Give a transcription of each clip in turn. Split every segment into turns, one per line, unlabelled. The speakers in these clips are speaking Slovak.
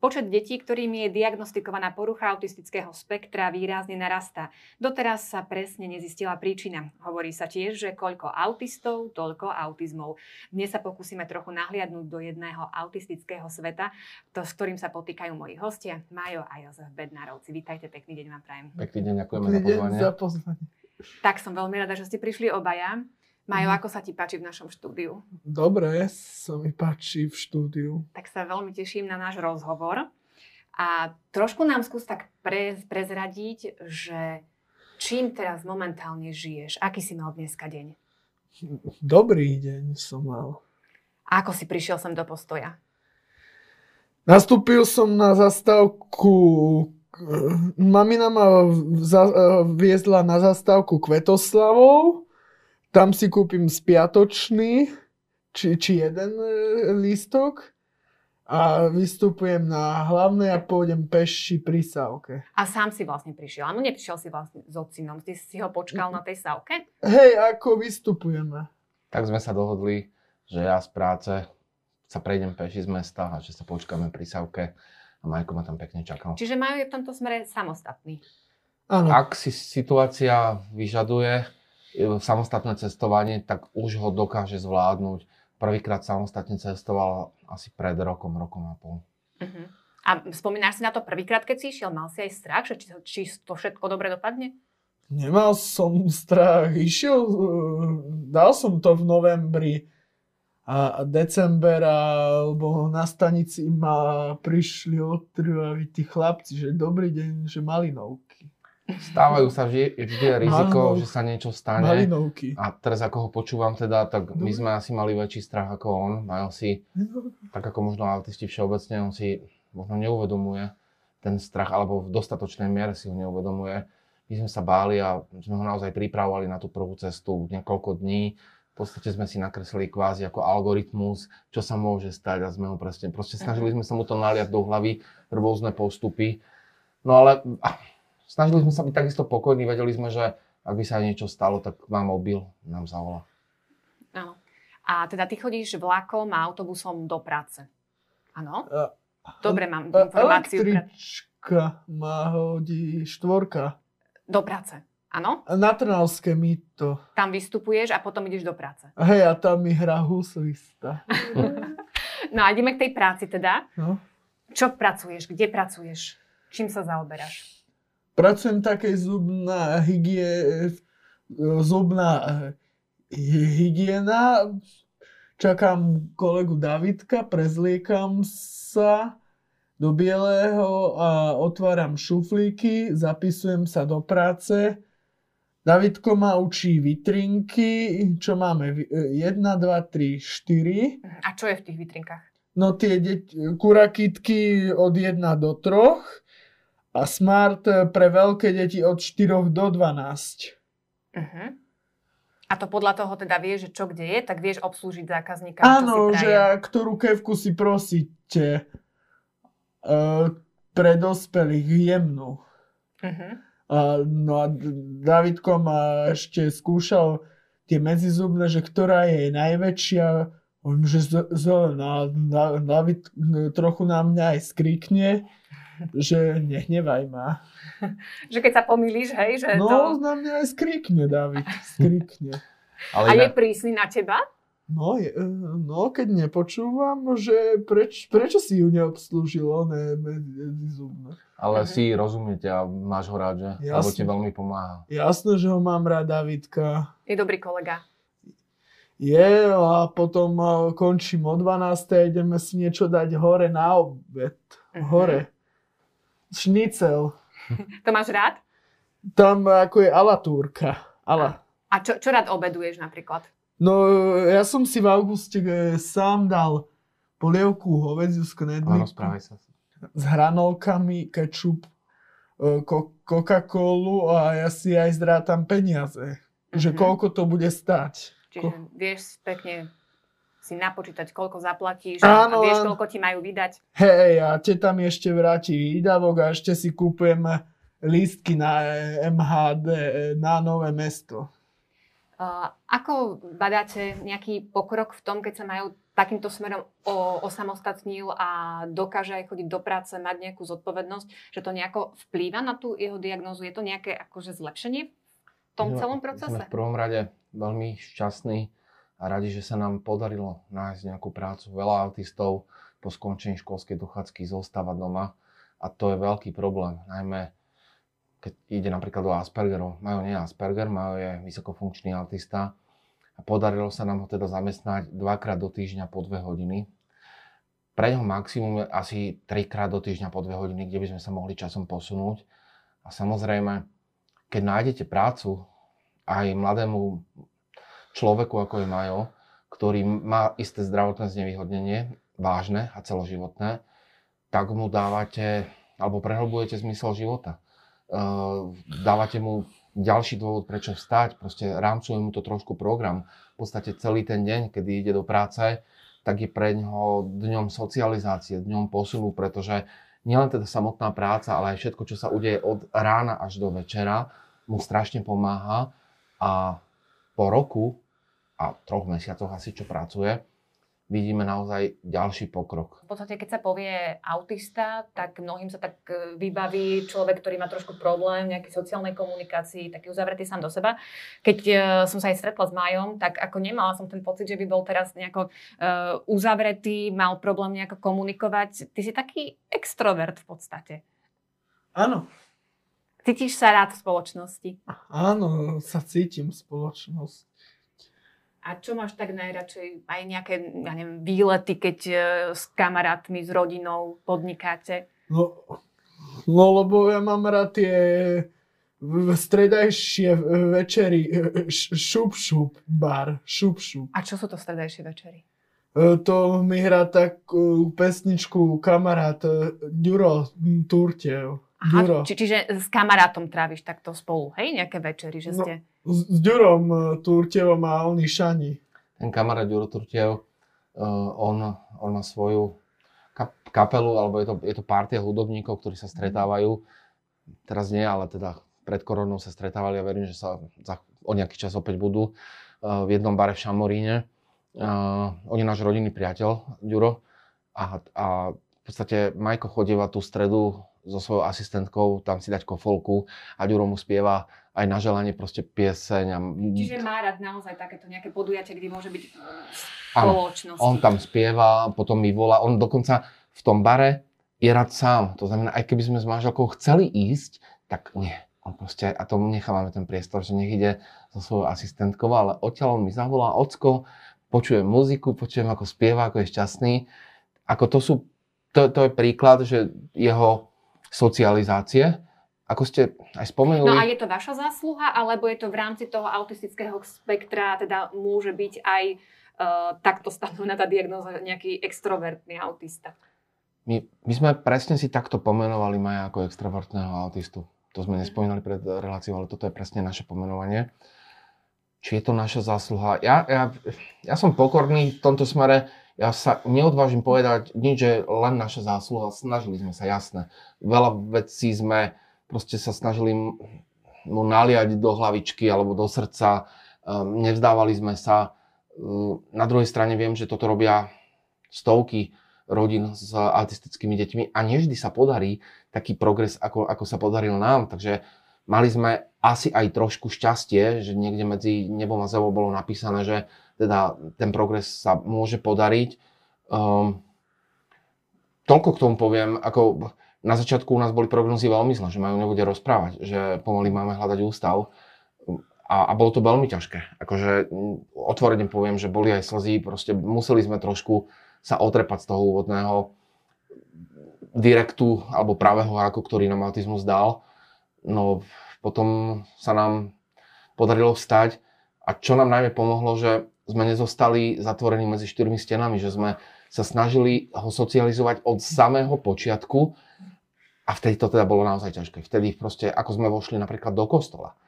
Počet detí, ktorým je diagnostikovaná porucha autistického spektra, výrazne narastá. Doteraz sa presne nezistila príčina. Hovorí sa tiež, že koľko autistov, toľko autizmov. Dnes sa pokúsime trochu nahliadnúť do jedného autistického sveta, to, s ktorým sa potýkajú moji hostia, Majo a Jozef Bednárovci. Vítajte, pekný deň vám prajem.
Pekný deň, ďakujeme za pozvanie.
za pozvanie.
Tak som veľmi rada, že ste prišli obaja. Majo,
Mhm.
ako sa ti páči v našom štúdiu?
Dobre, sa mi páči v štúdiu.
Tak sa veľmi teším na náš rozhovor. A trošku nám skús tak pre, prezradiť, že čím teraz momentálne žiješ? Aký si mal dneska deň?
Dobrý deň som mal.
A ako si prišiel sem do postoja?
Nastúpil som na zastávku mamina ma za, viezla na zastávku Kvetoslavou, tam si kúpim spiatočný, či, či jeden e, lístok a vystupujem na hlavnej a pôjdem peši pri sávke.
A sám si vlastne prišiel. Áno, neprišiel si vlastne s ocinom. Ty si ho počkal na tej sávke?
Hej, ako vystupujeme?
Tak sme sa dohodli, že ja z práce sa prejdem peši z mesta a že sa počkáme pri Savke a Majko ma tam pekne čakal.
Čiže majú je v tomto smere samostatný.
Áno.
Ak si situácia vyžaduje samostatné cestovanie, tak už ho dokáže zvládnuť. Prvýkrát samostatne cestoval asi pred rokom, rokom a pol.
Uh-huh. A spomínaš si na to prvýkrát, keď si išiel? Mal si aj strach, že či, či to všetko dobre dopadne?
Nemal som strach. Išiel, e, dal som to v novembri a december, alebo na stanici ma prišli odtrvaví tí chlapci, že dobrý deň, že malinovky.
Stávajú sa vždy, vždy je riziko,
Áno.
že sa niečo stane.
Malinovky.
A teraz ako ho počúvam teda, tak my sme asi mali väčší strach ako on. Majú si, tak ako možno autisti všeobecne, on si možno neuvedomuje ten strach, alebo v dostatočnej miere si ho neuvedomuje. My sme sa báli a sme ho naozaj pripravovali na tú prvú cestu niekoľko dní. V podstate sme si nakreslili kvázi ako algoritmus, čo sa môže stať a sme ho presne, proste snažili sme sa mu to naliať do hlavy, rôzne postupy. No ale snažili sme sa byť takisto pokojní, vedeli sme, že ak by sa niečo stalo, tak vám mobil nám zavolá.
Áno. A teda ty chodíš vlakom a autobusom do práce. Áno?
A-
Dobre mám
a-
informáciu. pre-
Električka ma hodí štvorka.
Do práce. Áno?
A Na Trnavské mýto.
Tam vystupuješ a potom ideš do práce.
Hej, a tam mi hrá huslista.
No a ideme k tej práci teda.
No.
Čo pracuješ? Kde pracuješ? Čím sa zaoberáš?
Pracujem takej zubná hygie, zubná eh, hygiena. Čakám kolegu Davidka, prezliekam sa do bieleho a otváram šuflíky, zapisujem sa do práce. Davidko ma učí vitrinky, čo máme? 1, 2, 3, 4.
A čo je v tých vitrinkách?
No tie deť, kurakitky od 1 do 3 a smart pre veľké deti od 4 do 12.
Uh-huh. A to podľa toho teda vieš, že čo kde je, tak vieš obslúžiť zákazníka,
Áno, že ktorú kevku si prosíte e, pre dospelých jemnú.
Uh-huh.
A, no a Davidko ma ešte skúšal tie medzizubné, že ktorá je najväčšia. On, že zelená. Da- David trochu na mňa aj skrikne, že nehnevaj ma.
Že keď sa pomýliš, hej, že
No,
to...
na mňa aj skrikne, David. Skrikne.
Ale
A je
inak,
prísny na teba?
No, je, no keď nepočúvam, že preč, prečo si ju neobslúžil, oné medzizubné.
ale
Mhm.
si rozumiete a máš ho rád, že?
Jasne.
Lebo ti veľmi pomáha.
Jasné, že ho mám rád, Davidka.
Je dobrý kolega.
Je a potom a, končím o 12. a ideme si niečo dať hore na obed.
Mhm.
Hore. Šnicel.
To máš rád?
Tam ako je alatúrka. Ala.
A čo, čo rád obeduješ napríklad?
No, ja som si v auguste e, sám dal polievku hovedziu z
Áno,
knedlíku
správaj sa.
s hranolkami, kečup, e, ko- Coca-Colu a ja si aj zrátam peniaze. Že
Mhm.
koľko to bude stať.
Čiže vieš pekne si napočítať, koľko zaplatíš a,
Áno,
a vieš, koľko ti majú vydať.
Hej, a teta mi ešte vráti výdavok a ešte si kúpujem lístky na MHD, na Nové mesto.
ako badáte nejaký pokrok v tom, keď sa majú takýmto smerom o, osamostatnil a dokáže aj chodiť do práce, mať nejakú zodpovednosť, že to nejako vplýva na tú jeho diagnózu? Je to nejaké akože zlepšenie v tom no, celom procese?
Sme v prvom rade veľmi šťastní a radi, že sa nám podarilo nájsť nejakú prácu. Veľa autistov po skončení školskej dochádzky zostáva doma a to je veľký problém, najmä keď ide napríklad o Aspergerov, majú nie Asperger, majú je vysokofunkčný autista a podarilo sa nám ho teda zamestnať dvakrát do týždňa po dve hodiny. Pre neho maximum je asi trikrát do týždňa po dve hodiny, kde by sme sa mohli časom posunúť. A samozrejme, keď nájdete prácu aj mladému človeku, ako je Majo, ktorý má isté zdravotné znevýhodnenie, vážne a celoživotné, tak mu dávate, alebo prehlbujete zmysel života uh, dávate mu ďalší dôvod, prečo vstať, proste rámcuje mu to trošku program. V podstate celý ten deň, kedy ide do práce, tak je pre ňoho dňom socializácie, dňom posunu, pretože nielen teda samotná práca, ale aj všetko, čo sa udeje od rána až do večera, mu strašne pomáha a po roku a troch mesiacoch asi, čo pracuje, vidíme naozaj ďalší pokrok.
V podstate, keď sa povie autista, tak mnohým sa tak e, vybaví človek, ktorý má trošku problém v nejakej sociálnej komunikácii, taký uzavretý sám do seba. Keď uh, som sa aj stretla s Majom, tak ako nemala som ten pocit, že by bol teraz nejako uh, uzavretý, mal problém nejako komunikovať. Ty si taký extrovert v podstate.
Áno.
Cítiš sa rád v spoločnosti?
Áno, sa cítim v spoločnosti.
A čo máš tak najradšej? Aj nejaké, ja neviem, výlety, keď uh, s kamarátmi, s rodinou podnikáte?
No, no lebo ja mám rád tie stredajšie večery, šup šup bar, šup šup.
A čo sú to stredajšie večery?
E, to mi hrá takú pesničku kamarát e, Ďuro Turtev.
Aha, či, čiže s kamarátom tráviš takto spolu, hej, nejaké večery, že no, ste...
No, s, s Ďurom uh, Turtevom a oni Šani.
Ten kamarát Ďuro Turtev, uh, on, on má svoju kap- kapelu, alebo je to, je to partia hudobníkov, ktorí sa stretávajú. Teraz nie, ale teda pred koronou sa stretávali a verím, že sa za, o nejaký čas opäť budú uh, v jednom bare v Šamoríne. Uh, on je náš rodinný priateľ, Ďuro. A, a v podstate Majko chodíva tú stredu so svojou asistentkou tam si dať kofolku a Ďuro mu spieva aj na želanie proste pieseň. A...
Čiže má rád naozaj takéto nejaké podujatie, kde môže byť spoločnosť.
on tam spieva, potom mi volá, on dokonca v tom bare je rád sám. To znamená, aj keby sme s manželkou chceli ísť, tak nie. On proste, a tomu nechávame ten priestor, že nech ide so svojou asistentkou, ale odtiaľ on mi zavolá, ocko, počujem muziku, počujem, ako spieva, ako je šťastný. Ako to sú, to, to je príklad, že jeho socializácie, ako ste aj spomenuli.
No a je to vaša zásluha, alebo je to v rámci toho autistického spektra, teda môže byť aj uh, takto stanovená tá diagnóza nejaký extrovertný autista?
My, my sme presne si takto pomenovali Maja ako extrovertného autistu. To sme nespomínali pred reláciou, ale toto je presne naše pomenovanie. Či je to naša zásluha? Ja, ja, ja som pokorný v tomto smere ja sa neodvážim povedať nič, že len naša zásluha. Snažili sme sa, jasné. Veľa vecí sme proste sa snažili mu naliať do hlavičky alebo do srdca. Um, nevzdávali sme sa. Um, na druhej strane viem, že toto robia stovky rodín s autistickými deťmi a nevždy sa podarí taký progres, ako, ako sa podaril nám. Takže mali sme asi aj trošku šťastie, že niekde medzi nebom a zemou bolo napísané, že teda ten progres sa môže podariť. Um, toľko k tomu poviem, ako na začiatku u nás boli prognozy veľmi zlé, že majú nebude rozprávať, že pomaly máme hľadať ústav a, a bolo to veľmi ťažké. Akože otvorene poviem, že boli aj slzy, proste museli sme trošku sa otrepať z toho úvodného direktu alebo pravého ako ktorý nám autizmus dal. No potom sa nám podarilo vstať a čo nám najmä pomohlo, že sme nezostali zatvorení medzi štyrmi stenami, že sme sa snažili ho socializovať od samého počiatku a vtedy to teda bolo naozaj ťažké. Vtedy proste, ako sme vošli napríklad do kostola,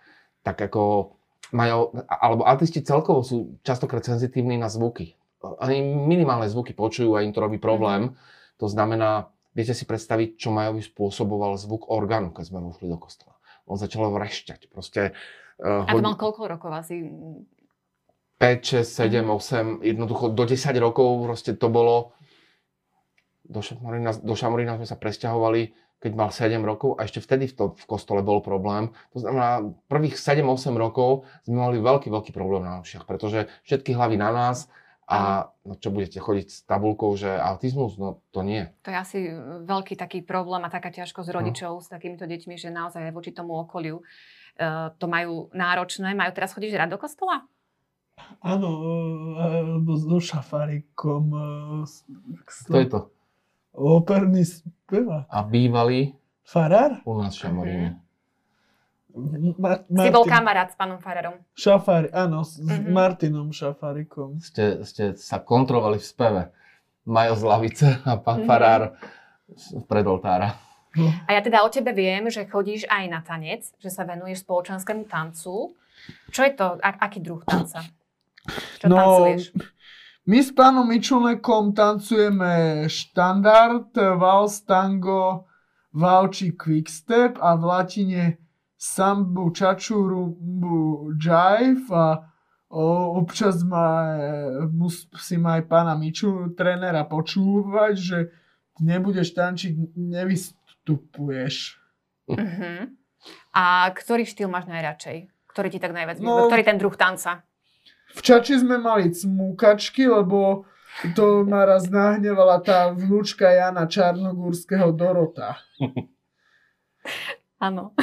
tak ako majú, alebo autisti celkovo sú častokrát senzitívni na zvuky. Ani minimálne zvuky počujú a im to robí problém. To znamená, viete si predstaviť, čo Majovi spôsoboval zvuk orgánu, keď sme vošli do kostola. On začal vrešťať. Proste,
uh, a to mal koľko rokov asi?
5, 6, 7, 8, jednoducho do 10 rokov proste to bolo... Do Šamorína, do Šamorína sme sa presťahovali, keď mal 7 rokov a ešte vtedy v, to, v kostole bol problém. To znamená, prvých 7-8 rokov sme mali veľký, veľký problém na ušiach, pretože všetky hlavy na nás a no čo budete chodiť s tabulkou, že autizmus? No to nie.
To je asi veľký taký problém a taká ťažkosť
No.
rodičov s takýmito deťmi, že naozaj aj voči tomu okoliu uh, to majú náročné. Majú teraz chodíš rád do kostola?
Áno, alebo so šafarikom.
To je to.
Operný spevák.
A bývalý
Farár?
u nás v Šamoríne.
Ma-
Si bol kamarát s pánom Fararom.
Šafári, áno, s,
Mhm.
Martinom Šafárikom.
Ste, ste sa kontrolovali v speve. Majo z lavice a pán
Mhm.
Farár pred oltára.
No.
A ja teda o tebe viem, že chodíš aj na tanec, že sa venuješ spoločenskému tancu. Čo je to? A, aký druh tanca? Čo
No,
tancuješ?
My s pánom Mičulnekom tancujeme štandard, vals, tango, valči, quickstep a v latine sambu, čačurumbu, jive a o, občas ma, musím aj pána Miču, trénera, počúvať, že nebudeš tančiť, nevystupuješ.
Uh-huh. A ktorý štýl máš najradšej? Ktorý ti tak najviac
no,
Ktorý ten druh tanca?
V Čači sme mali cmúkačky, lebo to ma raz nahnevala tá vnúčka Jana Čarnogórskeho Dorota.
Áno.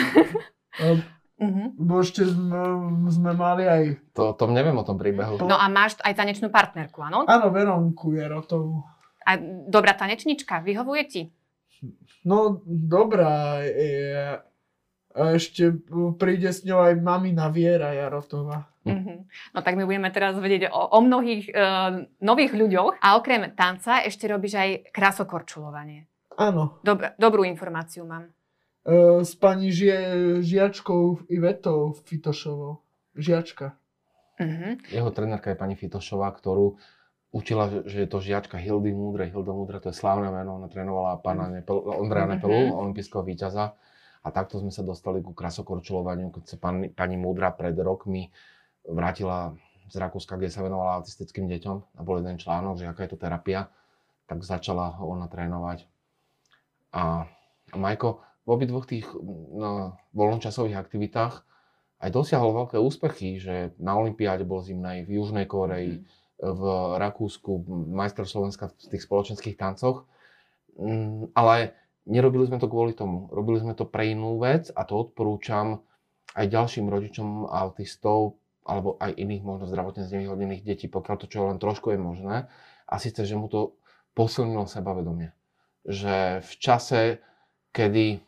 Lebo
Uh-huh.
ešte sme, sme mali aj...
To, to neviem o tom príbehu.
No a máš aj tanečnú partnerku, áno?
Áno, Veronku Jerotovú.
A dobrá tanečnička, vyhovuje ti?
No, dobrá. Je, a ešte príde s ňou aj mamina Viera Jarotová.
Uh-huh. No tak my budeme teraz vedieť o, o mnohých uh, nových ľuďoch. A okrem tanca ešte robíš aj krásokorčulovanie.
Áno.
Dob- dobrú informáciu mám.
E, s pani žie, žiačkou Ivetou Fitošovou. Žiačka.
Uh-huh.
Jeho trenérka je pani Fitošová, ktorú učila, že- je to žiačka Hildy Múdre. Hilda Múdre, to je slávne meno, ona trénovala pána Nepel, Ondreja
Mhm.
Nepelu, olympijského víťaza. A takto sme sa dostali ku krasokorčulovaniu, keď sa pani, pani Múdra pred rokmi vrátila z Rakúska, kde sa venovala autistickým deťom a bol jeden článok, že aká je to terapia, tak začala ho ona trénovať. A, Majko v obidvoch tých no, voľnočasových aktivitách aj dosiahol veľké úspechy, že na Olympiáde bol zimnej, v Južnej Koreji, v Rakúsku, majster Slovenska v tých spoločenských tancoch. Mm, Ale nerobili sme to kvôli tomu. Robili sme to pre inú vec a to odporúčam aj ďalším rodičom autistov alebo aj iných možno zdravotne znevýhodnených detí, pokiaľ to čo len trošku je možné. A síce, že mu to posilnilo sebavedomie. Že v čase, kedy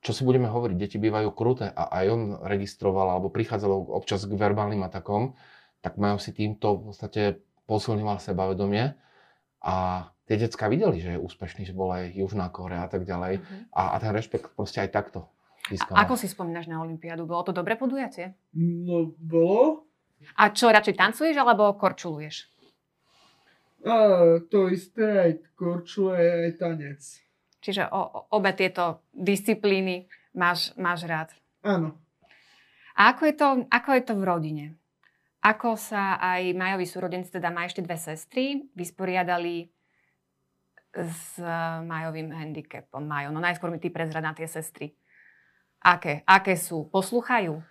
čo si budeme hovoriť, deti bývajú kruté a aj on registroval alebo prichádzalo občas k verbálnym atakom, tak majú si týmto v podstate posilňoval sebavedomie a tie decka videli, že je úspešný, že bola aj Južná Korea a tak ďalej
Uh-huh.
a, a ten rešpekt proste aj takto získal.
A ako si spomínaš na Olympiádu? Bolo to dobré podujatie?
No, bolo?
A čo, radšej tancuješ alebo korčuluješ?
A to isté, aj korčule, aj tanec.
Čiže o, o, obe tieto disciplíny máš, máš rád.
Áno.
A ako je, to, ako je to v rodine? Ako sa aj Majovi súrodenci, teda má ešte dve sestry, vysporiadali s eh, Majovým handicapom? Majo, no najskôr mi ty prezrad na tie sestry. Aké? Aké sú? Posluchajú?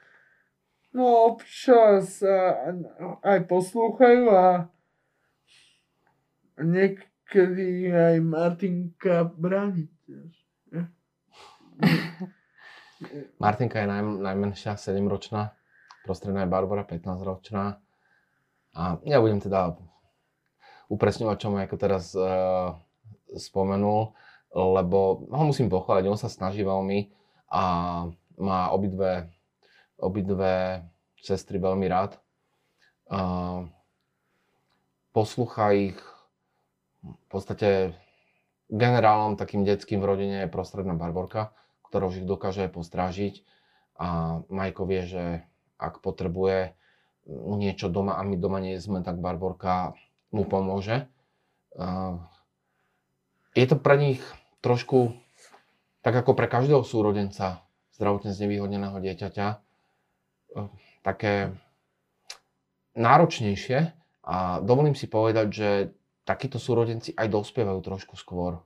No občas a, aj poslúchajú a niekedy aj Martinka bráni tiež.
Martinka je naj, najmenšia, 7-ročná, prostredná je Barbara, 15-ročná. A ja budem teda upresňovať, čo mu ako teraz uh, spomenul, lebo ho musím pochváliť, on sa snaží veľmi a má obidve, obidve sestry veľmi rád. Uh, poslúcha ich v podstate generálom takým detským v rodine je prostredná Barborka, ktorá už ich dokáže postrážiť a Majko vie, že ak potrebuje niečo doma a my doma nie sme, tak Barborka mu pomôže. Uh, Je to pre nich trošku, tak ako pre každého súrodenca zdravotne znevýhodneného dieťaťa, uh, také náročnejšie a dovolím si povedať, že takíto súrodenci aj dospievajú trošku skôr,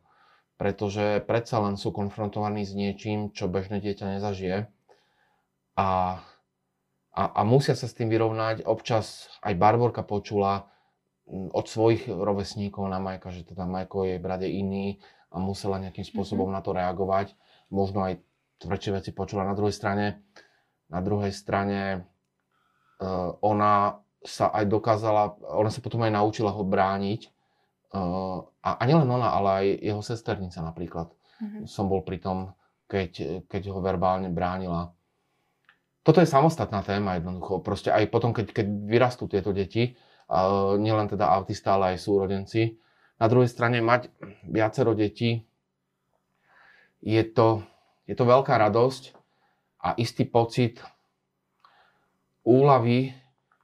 pretože predsa len sú konfrontovaní s niečím, čo bežné dieťa nezažije a, a, a musia sa s tým vyrovnať. Občas aj Barborka počula od svojich rovesníkov na Majka, že teda Majko je brat iný a musela nejakým spôsobom mm-hmm. na to reagovať. Možno aj tvrdšie veci počula na druhej strane. Na druhej strane uh, ona sa aj dokázala, ona sa potom aj naučila ho brániť Uh, a, a nielen ona, ale aj jeho sesternica napríklad. Mm-hmm. Som bol pri tom, keď, keď ho verbálne bránila. Toto je samostatná téma jednoducho. Proste aj potom, keď, keď vyrastú tieto deti, nielen teda autista, ale aj súrodenci. Na druhej strane mať viacero detí, je to, je to veľká radosť a istý pocit úlavy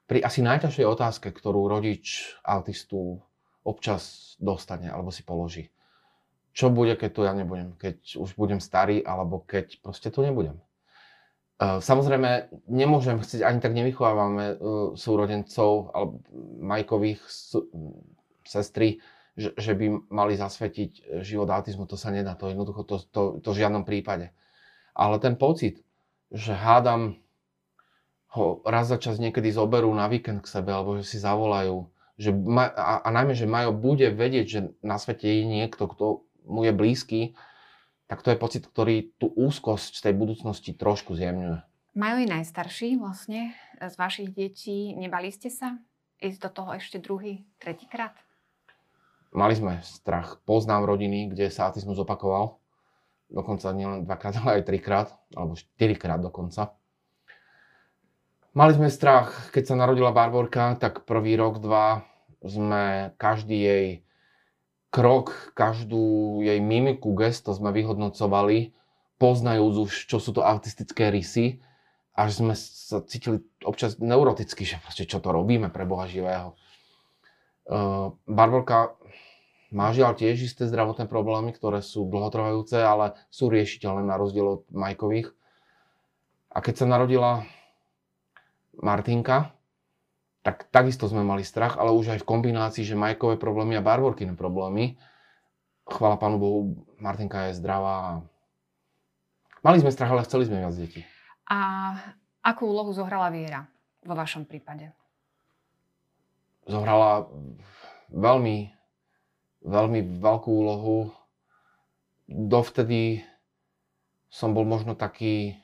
pri asi najťažšej otázke, ktorú rodič autistu občas dostane alebo si položí. Čo bude, keď tu ja nebudem? Keď už budem starý alebo keď proste tu nebudem? E, samozrejme, nemôžem chcieť, ani tak nevychovávame e, súrodencov alebo majkových sestry, že, že by mali zasvetiť život autizmu. To sa nedá, to jednoducho to, to, to v žiadnom prípade. Ale ten pocit, že hádam ho raz za čas niekedy zoberú na víkend k sebe, alebo že si zavolajú, že ma, a, a najmä, že Majo bude vedieť, že na svete je niekto, kto mu je blízky, tak to je pocit, ktorý tú úzkosť tej budúcnosti trošku zjemňuje.
Majo je najstarší vlastne z vašich detí. Nebali ste sa ísť do toho ešte druhý, tretíkrát?
Mali sme strach. Poznám rodiny, kde sa autizmus opakoval. Dokonca nielen dvakrát, ale aj trikrát, alebo štyrikrát dokonca. Mali sme strach, keď sa narodila Barborka, tak prvý rok, dva sme každý jej krok, každú jej mimiku, gesto sme vyhodnocovali, poznajúc už, čo sú to autistické rysy, až sme sa cítili občas neuroticky, že proste čo to robíme pre Boha živého. Uh, Barborka má žiaľ tiež isté zdravotné problémy, ktoré sú dlhotrvajúce, ale sú riešiteľné na rozdiel od Majkových. A keď sa narodila Martinka, tak takisto sme mali strach, ale už aj v kombinácii, že Majkové problémy a Barborkine problémy. Chvala Pánu Bohu, Martinka je zdravá. Mali sme strach, ale chceli sme viac detí.
A akú úlohu zohrala viera vo vašom prípade?
Zohrala veľmi, veľmi veľkú úlohu. Dovtedy som bol možno taký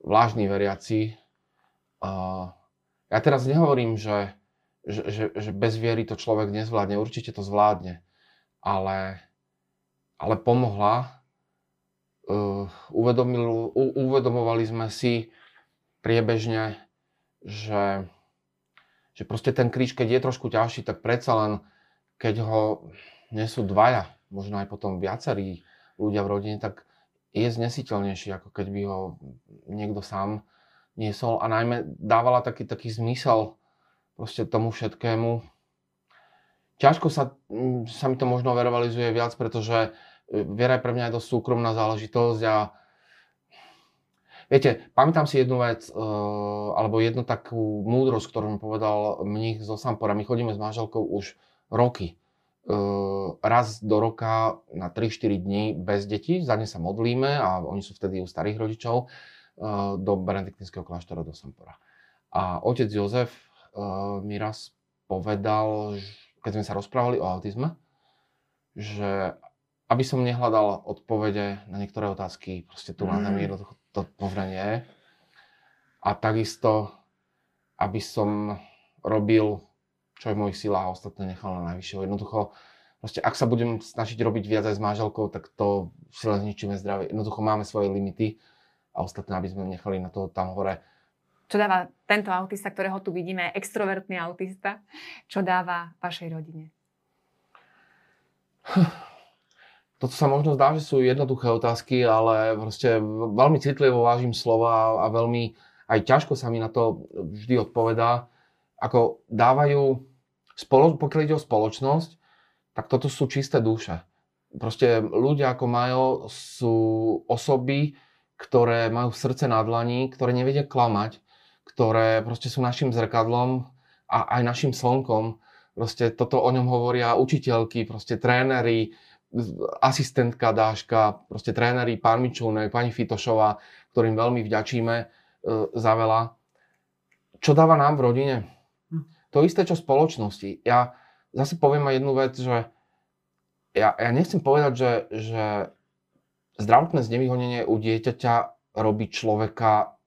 vlážny veriaci, ja teraz nehovorím, že, že, že, že bez viery to človek nezvládne, určite to zvládne, ale, ale pomohla. Uh, uvedomovali sme si priebežne, že, že proste ten kríž, keď je trošku ťažší, tak predsa len, keď ho nesú dvaja, možno aj potom viacerí ľudia v rodine, tak je znesiteľnejší, ako keď by ho niekto sám niesol a najmä dávala taký, taký zmysel proste tomu všetkému. Ťažko sa, sa mi to možno verbalizuje viac, pretože e, viera je pre mňa aj dosť súkromná záležitosť a viete, pamätám si jednu vec, uh, alebo jednu takú múdrosť, ktorú mi povedal mních zo Sampora. My chodíme s manželkou už roky. Uh, raz do roka na 3-4 dní bez detí, za ne sa modlíme a oni sú vtedy u starých rodičov do benediktinského kláštora do Sampora. A otec Jozef uh, mi raz povedal, keď sme sa rozprávali o autizme, že aby som nehľadal odpovede na niektoré otázky, proste tu zemi mm. jednoducho to nie je. A takisto, aby som robil, čo je v mojich silách a ostatné nechal na najvyššieho. Jednoducho, proste ak sa budem snažiť robiť viac aj s manželkou, tak to si len zničíme zdravie. Jednoducho máme svoje limity a ostatné, aby sme nechali na to tam hore.
Čo dáva tento autista, ktorého tu vidíme, extrovertný autista, čo dáva vašej rodine?
Toto sa možno zdá, že sú jednoduché otázky, ale proste veľmi citlivo vážim slova a veľmi aj ťažko sa mi na to vždy odpovedá. Ako dávajú, spolo, pokiaľ ide o spoločnosť, tak toto sú čisté duše. Proste ľudia ako Majo sú osoby, ktoré majú srdce na dlani, ktoré nevedia klamať, ktoré proste sú našim zrkadlom a aj našim slnkom. Proste toto o ňom hovoria učiteľky, proste tréneri, asistentka Dáška, proste tréneri, pán Mičúnek, pani Fitošová, ktorým veľmi vďačíme e, za veľa. Čo dáva nám v rodine? Hm. To isté, čo spoločnosti. Ja zase poviem aj jednu vec, že ja, ja nechcem povedať, že, že zdravotné znevýhodnenie u dieťaťa robí človeka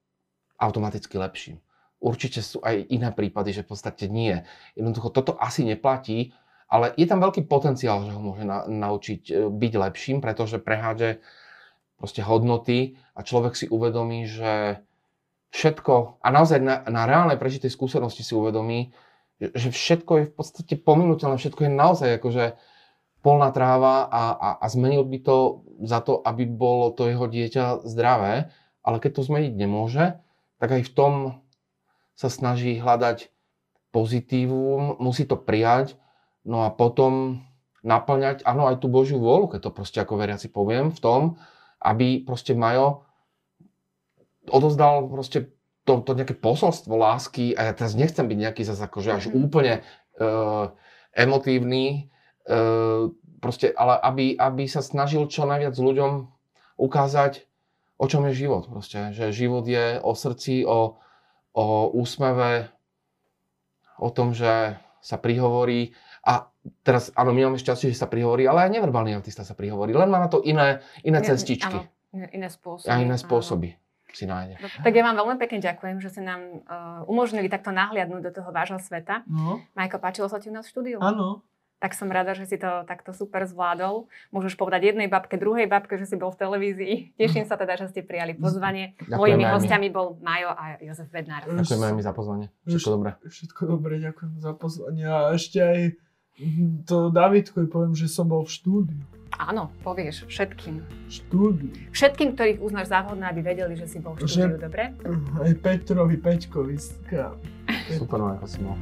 automaticky lepším. Určite sú aj iné prípady, že v podstate nie. Jednoducho toto asi neplatí, ale je tam veľký potenciál, že ho môže na, naučiť e, byť lepším, pretože prehádže proste hodnoty a človek si uvedomí, že všetko, a naozaj na, na reálnej prežitej skúsenosti si uvedomí, že všetko je v podstate pominuteľné, všetko je naozaj akože polná tráva a, a, a zmenil by to za to, aby bolo to jeho dieťa zdravé, ale keď to zmeniť nemôže, tak aj v tom sa snaží hľadať pozitívum, musí to prijať, no a potom naplňať, áno, aj tú Božiu vôľu, keď to proste ako veriaci poviem, v tom, aby proste Majo odozdal proste to, to nejaké posolstvo lásky, a ja teraz nechcem byť nejaký zase akože až mm. úplne uh, emotívny, uh, proste, ale aby, aby sa snažil čo najviac ľuďom ukázať, o čom je život. Proste, že život je o srdci, o, o úsmeve, o tom, že sa prihovorí. A teraz, áno, my máme šťastie, že sa prihovorí, ale aj neverbálny autista sa prihovorí. Len má na to iné, iné cestičky.
Áno, iné spôsoby.
A iné spôsoby. Áno si nájde.
No, tak ja vám veľmi pekne ďakujem, že ste nám uh, umožnili takto nahliadnúť do toho vášho sveta. No. Majko, páčilo sa ti u nás v štúdiu?
Áno.
Tak som rada, že si to takto super zvládol. Môžeš povedať jednej babke, druhej babke, že si bol v televízii. Teším sa teda, že ste prijali pozvanie. Ďakujem Mojimi hostiami bol Majo a Jozef Bednár.
Ďakujem aj mi za pozvanie. Všetko dobré.
Všetko dobré, ďakujem za pozvanie. A ešte aj to Davidko poviem, že som bol v štúdiu.
Áno, povieš všetkým.
Štúdiu.
Všetkým, ktorých uznáš záhodné, aby vedeli, že si bol v štúdiu, že, dobre?
Aj Petrovi, Peťkovi.
Super, ako si bol.